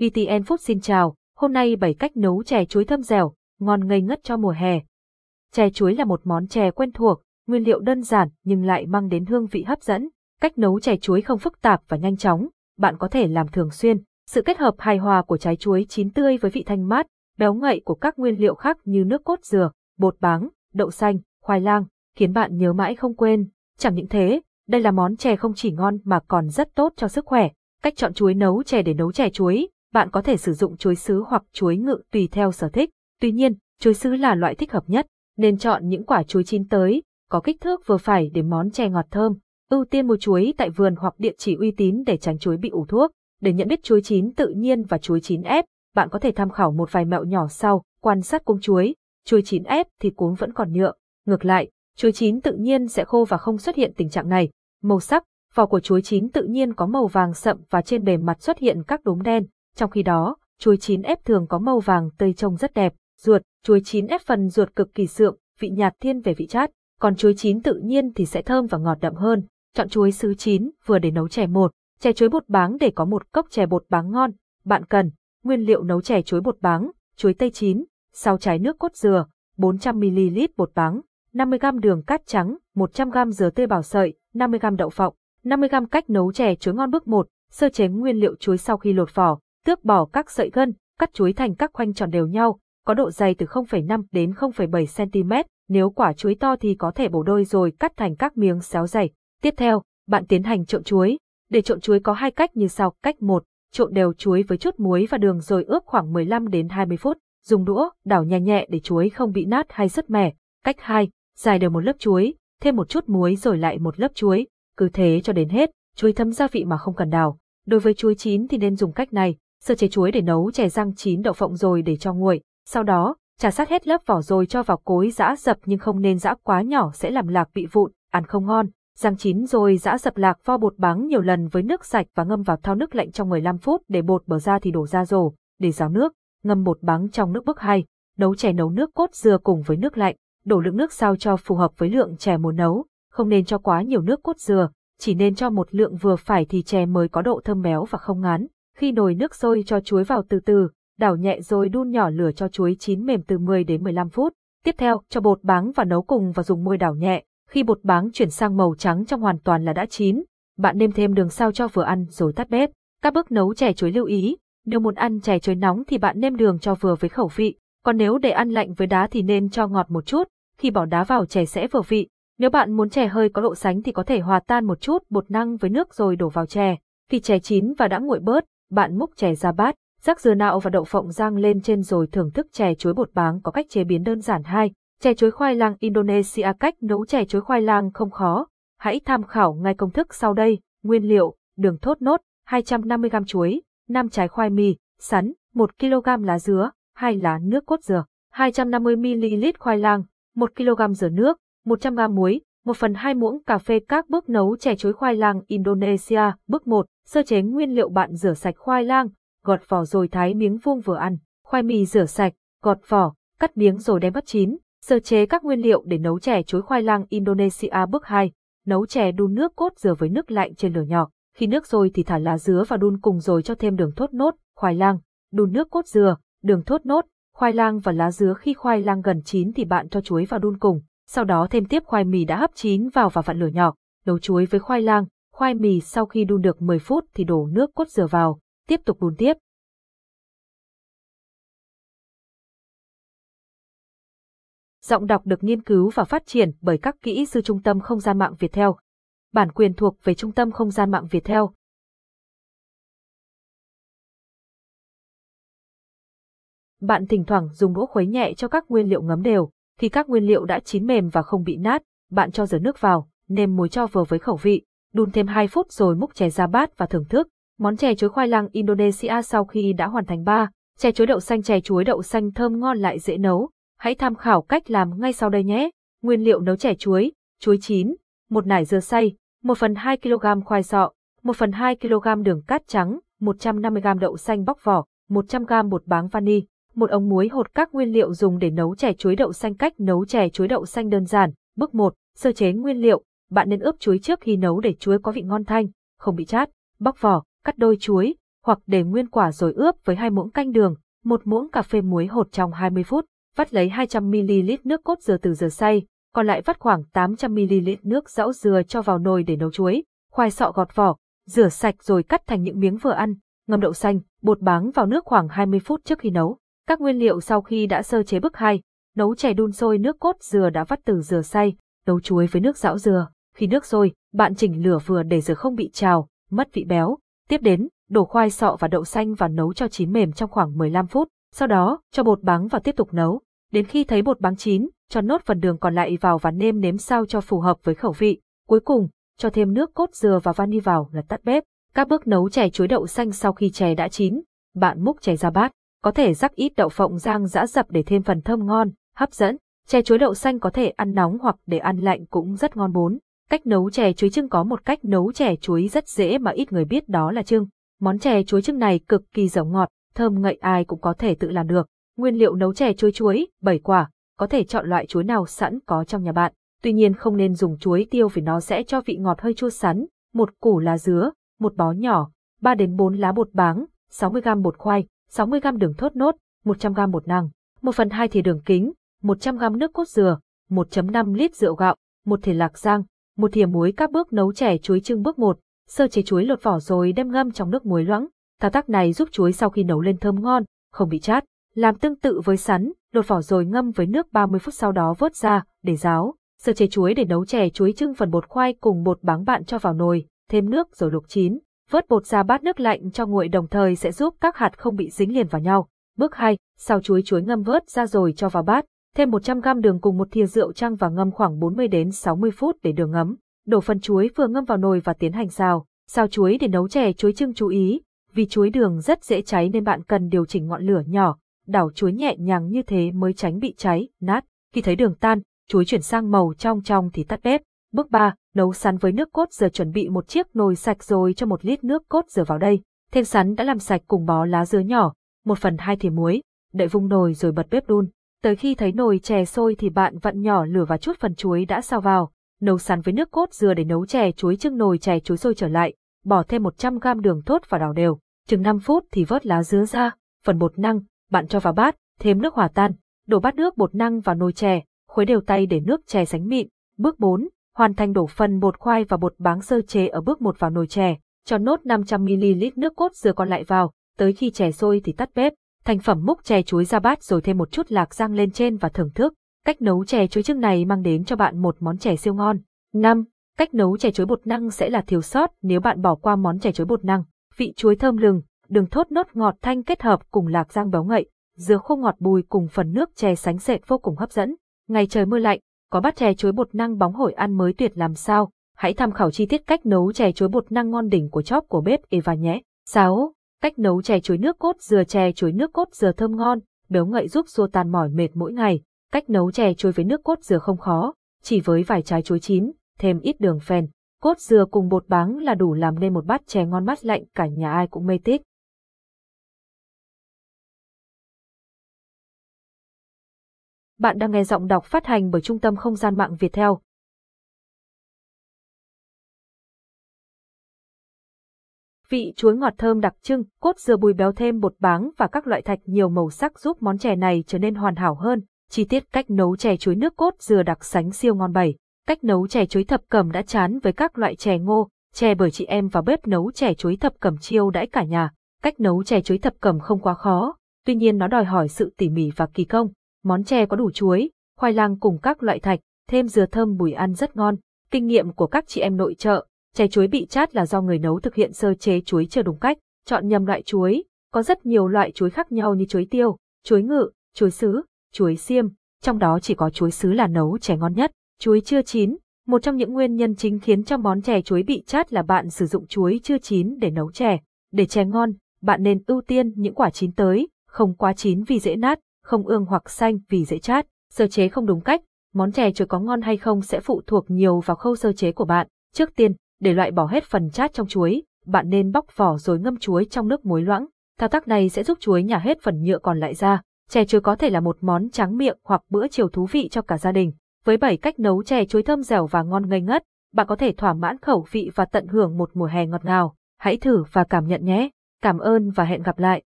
VTN Food xin chào, hôm nay 7 cách nấu chè chuối thơm dẻo, ngon ngây ngất cho mùa hè. Chè chuối là một món chè quen thuộc, nguyên liệu đơn giản nhưng lại mang đến hương vị hấp dẫn. Cách nấu chè chuối không phức tạp và nhanh chóng, bạn có thể làm thường xuyên. Sự kết hợp hài hòa của trái chuối chín tươi với vị thanh mát, béo ngậy của các nguyên liệu khác như nước cốt dừa, bột báng, đậu xanh, khoai lang, khiến bạn nhớ mãi không quên. Chẳng những thế, đây là món chè không chỉ ngon mà còn rất tốt cho sức khỏe. Cách chọn chuối nấu chè để nấu chè chuối, bạn có thể sử dụng chuối sứ hoặc chuối ngự tùy theo sở thích. Tuy nhiên, chuối sứ là loại thích hợp nhất, nên chọn những quả chuối chín tới, có kích thước vừa phải để món chè ngọt thơm. Ưu tiên mua chuối tại vườn hoặc địa chỉ uy tín để tránh chuối bị ủ thuốc. Để nhận biết chuối chín tự nhiên và chuối chín ép, bạn có thể tham khảo một vài mẹo nhỏ sau, quan sát cuống chuối. Chuối chín ép thì cuống vẫn còn nhựa. Ngược lại, chuối chín tự nhiên sẽ khô và không xuất hiện tình trạng này. Màu sắc, vỏ của chuối chín tự nhiên có màu vàng sậm và trên bề mặt xuất hiện các đốm đen. Trong khi đó, chuối chín ép thường có màu vàng tươi trông rất đẹp. Ruột, chuối chín ép phần ruột cực kỳ sượng, vị nhạt thiên về vị chát, còn chuối chín tự nhiên thì sẽ thơm và ngọt đậm hơn. Chọn chuối sứ chín vừa để nấu chè một, chè chuối bột báng để có một cốc chè bột báng ngon. Bạn cần nguyên liệu nấu chè chuối bột báng, chuối tây chín, 6 trái nước cốt dừa, 400ml bột báng, 50g đường cát trắng, 100g dừa tươi bảo sợi, 50g đậu phộng, 50g cách nấu chè chuối ngon bước 1, sơ chế nguyên liệu chuối sau khi lột vỏ, tước bỏ các sợi gân, cắt chuối thành các khoanh tròn đều nhau, có độ dày từ 0,5 đến 0,7 cm, nếu quả chuối to thì có thể bổ đôi rồi cắt thành các miếng xéo dày. Tiếp theo, bạn tiến hành trộn chuối. Để trộn chuối có hai cách như sau. Cách 1, trộn đều chuối với chút muối và đường rồi ướp khoảng 15 đến 20 phút. Dùng đũa, đảo nhẹ nhẹ để chuối không bị nát hay sứt mẻ. Cách 2, dài đều một lớp chuối, thêm một chút muối rồi lại một lớp chuối. Cứ thế cho đến hết, chuối thấm gia vị mà không cần đảo. Đối với chuối chín thì nên dùng cách này, sơ chế chuối để nấu chè rang chín đậu phộng rồi để cho nguội. Sau đó, trà sát hết lớp vỏ rồi cho vào cối giã dập nhưng không nên giã quá nhỏ sẽ làm lạc bị vụn, ăn không ngon. Rang chín rồi giã dập lạc vo bột báng nhiều lần với nước sạch và ngâm vào thau nước lạnh trong 15 phút để bột bở ra thì đổ ra rổ, để ráo nước, ngâm bột báng trong nước bước hai. nấu chè nấu nước cốt dừa cùng với nước lạnh, đổ lượng nước sao cho phù hợp với lượng chè muốn nấu, không nên cho quá nhiều nước cốt dừa, chỉ nên cho một lượng vừa phải thì chè mới có độ thơm béo và không ngán. Khi nồi nước sôi cho chuối vào từ từ, đảo nhẹ rồi đun nhỏ lửa cho chuối chín mềm từ 10 đến 15 phút. Tiếp theo, cho bột báng và nấu cùng và dùng môi đảo nhẹ. Khi bột báng chuyển sang màu trắng trong hoàn toàn là đã chín, bạn nêm thêm đường sao cho vừa ăn rồi tắt bếp. Các bước nấu chè chuối lưu ý, nếu muốn ăn chè chuối nóng thì bạn nêm đường cho vừa với khẩu vị, còn nếu để ăn lạnh với đá thì nên cho ngọt một chút, khi bỏ đá vào chè sẽ vừa vị. Nếu bạn muốn chè hơi có độ sánh thì có thể hòa tan một chút bột năng với nước rồi đổ vào chè. Khi chè chín và đã nguội bớt, bạn múc chè ra bát, rắc dừa nạo và đậu phộng rang lên trên rồi thưởng thức chè chuối bột báng có cách chế biến đơn giản hai. Chè chuối khoai lang Indonesia cách nấu chè chuối khoai lang không khó. Hãy tham khảo ngay công thức sau đây. Nguyên liệu, đường thốt nốt, 250g chuối, 5 trái khoai mì, sắn, 1 kg lá dứa, 2 lá nước cốt dừa, 250ml khoai lang, 1 kg dừa nước, 100g muối, 1 phần 2 muỗng cà phê các bước nấu chè chuối khoai lang Indonesia. Bước 1, sơ chế nguyên liệu bạn rửa sạch khoai lang, gọt vỏ rồi thái miếng vuông vừa ăn. Khoai mì rửa sạch, gọt vỏ, cắt miếng rồi đem bắt chín. Sơ chế các nguyên liệu để nấu chè chuối khoai lang Indonesia bước 2. Nấu chè đun nước cốt dừa với nước lạnh trên lửa nhỏ. Khi nước sôi thì thả lá dứa vào đun cùng rồi cho thêm đường thốt nốt, khoai lang, đun nước cốt dừa, đường thốt nốt, khoai lang và lá dứa khi khoai lang gần chín thì bạn cho chuối vào đun cùng. Sau đó thêm tiếp khoai mì đã hấp chín vào và vặn lửa nhỏ. Nấu chuối với khoai lang, khoai mì sau khi đun được 10 phút thì đổ nước cốt dừa vào, tiếp tục đun tiếp. Giọng đọc được nghiên cứu và phát triển bởi các kỹ sư Trung tâm Không gian mạng Việt Theo. Bản quyền thuộc về Trung tâm Không gian mạng Việt Theo. Bạn thỉnh thoảng dùng đũa khuấy nhẹ cho các nguyên liệu ngấm đều. Khi các nguyên liệu đã chín mềm và không bị nát, bạn cho dở nước vào, nêm muối cho vừa với khẩu vị, đun thêm 2 phút rồi múc chè ra bát và thưởng thức. Món chè chuối khoai lang Indonesia sau khi đã hoàn thành ba, chè chuối đậu xanh chè chuối đậu xanh thơm ngon lại dễ nấu. Hãy tham khảo cách làm ngay sau đây nhé. Nguyên liệu nấu chè chuối, chuối chín, một nải dưa xay, 1 phần 2 kg khoai sọ, 1 phần 2 kg đường cát trắng, 150 g đậu xanh bóc vỏ, 100 g bột báng vani, một ống muối hột các nguyên liệu dùng để nấu chè chuối đậu xanh cách nấu chè chuối đậu xanh đơn giản. Bước 1, sơ chế nguyên liệu, bạn nên ướp chuối trước khi nấu để chuối có vị ngon thanh, không bị chát. Bóc vỏ, cắt đôi chuối, hoặc để nguyên quả rồi ướp với hai muỗng canh đường, một muỗng cà phê muối hột trong 20 phút, vắt lấy 200ml nước cốt dừa từ dừa xay, còn lại vắt khoảng 800ml nước dão dừa cho vào nồi để nấu chuối, khoai sọ gọt vỏ, rửa sạch rồi cắt thành những miếng vừa ăn, ngâm đậu xanh, bột báng vào nước khoảng 20 phút trước khi nấu. Các nguyên liệu sau khi đã sơ chế bước 2, nấu chè đun sôi nước cốt dừa đã vắt từ dừa xay, nấu chuối với nước dão dừa. Khi nước sôi, bạn chỉnh lửa vừa để dừa không bị trào, mất vị béo. Tiếp đến, đổ khoai sọ và đậu xanh vào nấu cho chín mềm trong khoảng 15 phút. Sau đó, cho bột báng vào tiếp tục nấu. Đến khi thấy bột báng chín, cho nốt phần đường còn lại vào và nêm nếm sao cho phù hợp với khẩu vị. Cuối cùng, cho thêm nước cốt dừa và vani vào là tắt bếp. Các bước nấu chè chuối đậu xanh sau khi chè đã chín, bạn múc chè ra bát, có thể rắc ít đậu phộng rang giã dập để thêm phần thơm ngon, hấp dẫn. Chè chuối đậu xanh có thể ăn nóng hoặc để ăn lạnh cũng rất ngon bốn. Cách nấu chè chuối trưng có một cách nấu chè chuối rất dễ mà ít người biết đó là trưng. Món chè chuối trưng này cực kỳ dẻo ngọt, thơm ngậy ai cũng có thể tự làm được. Nguyên liệu nấu chè chuối chuối, 7 quả, có thể chọn loại chuối nào sẵn có trong nhà bạn. Tuy nhiên không nên dùng chuối tiêu vì nó sẽ cho vị ngọt hơi chua sắn, một củ lá dứa, một bó nhỏ, 3 đến 4 lá bột báng, 60g bột khoai, 60g đường thốt nốt, 100g bột năng, 1 phần 2 thìa đường kính, 100g nước cốt dừa, 1.5 lít rượu gạo, 1 thìa lạc rang, 1 thìa muối các bước nấu chè chuối trưng bước 1, sơ chế chuối lột vỏ rồi đem ngâm trong nước muối loãng. Thao tác này giúp chuối sau khi nấu lên thơm ngon, không bị chát. Làm tương tự với sắn, lột vỏ rồi ngâm với nước 30 phút sau đó vớt ra, để ráo. Sơ chế chuối để nấu chè chuối trưng phần bột khoai cùng bột báng bạn cho vào nồi, thêm nước rồi luộc chín. Vớt bột ra bát nước lạnh cho nguội đồng thời sẽ giúp các hạt không bị dính liền vào nhau. Bước 2, sau chuối chuối ngâm vớt ra rồi cho vào bát, thêm 100g đường cùng một thìa rượu trăng và ngâm khoảng 40 đến 60 phút để đường ngấm. Đổ phần chuối vừa ngâm vào nồi và tiến hành xào. Xào chuối để nấu chè chuối trưng chú ý, vì chuối đường rất dễ cháy nên bạn cần điều chỉnh ngọn lửa nhỏ, đảo chuối nhẹ nhàng như thế mới tránh bị cháy, nát. Khi thấy đường tan, chuối chuyển sang màu trong trong thì tắt bếp. Bước 3, nấu sắn với nước cốt dừa chuẩn bị một chiếc nồi sạch rồi cho một lít nước cốt dừa vào đây. Thêm sắn đã làm sạch cùng bó lá dứa nhỏ, một phần hai thìa muối, đậy vung nồi rồi bật bếp đun. Tới khi thấy nồi chè sôi thì bạn vặn nhỏ lửa và chút phần chuối đã sao vào. Nấu sắn với nước cốt dừa để nấu chè chuối trưng nồi chè chuối sôi trở lại, bỏ thêm 100g đường thốt và đảo đều. Chừng 5 phút thì vớt lá dứa ra, phần bột năng, bạn cho vào bát, thêm nước hòa tan, đổ bát nước bột năng vào nồi chè, khuấy đều tay để nước chè sánh mịn. Bước 4, hoàn thành đổ phần bột khoai và bột báng sơ chế ở bước 1 vào nồi chè, cho nốt 500ml nước cốt dừa còn lại vào, tới khi chè sôi thì tắt bếp. Thành phẩm múc chè chuối ra bát rồi thêm một chút lạc rang lên trên và thưởng thức. Cách nấu chè chuối trưng này mang đến cho bạn một món chè siêu ngon. 5. Cách nấu chè chuối bột năng sẽ là thiếu sót nếu bạn bỏ qua món chè chuối bột năng. Vị chuối thơm lừng, đường thốt nốt ngọt thanh kết hợp cùng lạc rang béo ngậy, dừa khô ngọt bùi cùng phần nước chè sánh sệt vô cùng hấp dẫn. Ngày trời mưa lạnh, có bát chè chuối bột năng bóng hổi ăn mới tuyệt làm sao. Hãy tham khảo chi tiết cách nấu chè chuối bột năng ngon đỉnh của chóp của bếp Eva nhé. 6. Cách nấu chè chuối nước cốt dừa chè chuối nước cốt dừa thơm ngon, béo ngậy giúp xua tan mỏi mệt mỗi ngày. Cách nấu chè chuối với nước cốt dừa không khó, chỉ với vài trái chuối chín, thêm ít đường phèn, cốt dừa cùng bột báng là đủ làm nên một bát chè ngon mát lạnh cả nhà ai cũng mê tít. Bạn đang nghe giọng đọc phát hành bởi Trung tâm Không gian mạng Việt Theo. Vị chuối ngọt thơm đặc trưng, cốt dừa bùi béo thêm bột báng và các loại thạch nhiều màu sắc giúp món chè này trở nên hoàn hảo hơn. Chi tiết cách nấu chè chuối nước cốt dừa đặc sánh siêu ngon bảy. Cách nấu chè chuối thập cẩm đã chán với các loại chè ngô, chè bởi chị em vào bếp nấu chè chuối thập cẩm chiêu đãi cả nhà. Cách nấu chè chuối thập cẩm không quá khó, tuy nhiên nó đòi hỏi sự tỉ mỉ và kỳ công. Món chè có đủ chuối, khoai lang cùng các loại thạch, thêm dừa thơm bùi ăn rất ngon. Kinh nghiệm của các chị em nội trợ, chè chuối bị chát là do người nấu thực hiện sơ chế chuối chưa đúng cách, chọn nhầm loại chuối. Có rất nhiều loại chuối khác nhau như chuối tiêu, chuối ngự, chuối sứ, chuối xiêm, trong đó chỉ có chuối sứ là nấu chè ngon nhất. Chuối chưa chín, một trong những nguyên nhân chính khiến cho món chè chuối bị chát là bạn sử dụng chuối chưa chín để nấu chè. Để chè ngon, bạn nên ưu tiên những quả chín tới, không quá chín vì dễ nát, không ương hoặc xanh vì dễ chát. Sơ chế không đúng cách, món chè chuối có ngon hay không sẽ phụ thuộc nhiều vào khâu sơ chế của bạn. Trước tiên, để loại bỏ hết phần chát trong chuối, bạn nên bóc vỏ rồi ngâm chuối trong nước muối loãng. Thao tác này sẽ giúp chuối nhả hết phần nhựa còn lại ra. Chè chuối có thể là một món tráng miệng hoặc bữa chiều thú vị cho cả gia đình. Với 7 cách nấu chè chuối thơm dẻo và ngon ngây ngất, bạn có thể thỏa mãn khẩu vị và tận hưởng một mùa hè ngọt ngào. Hãy thử và cảm nhận nhé! Cảm ơn và hẹn gặp lại.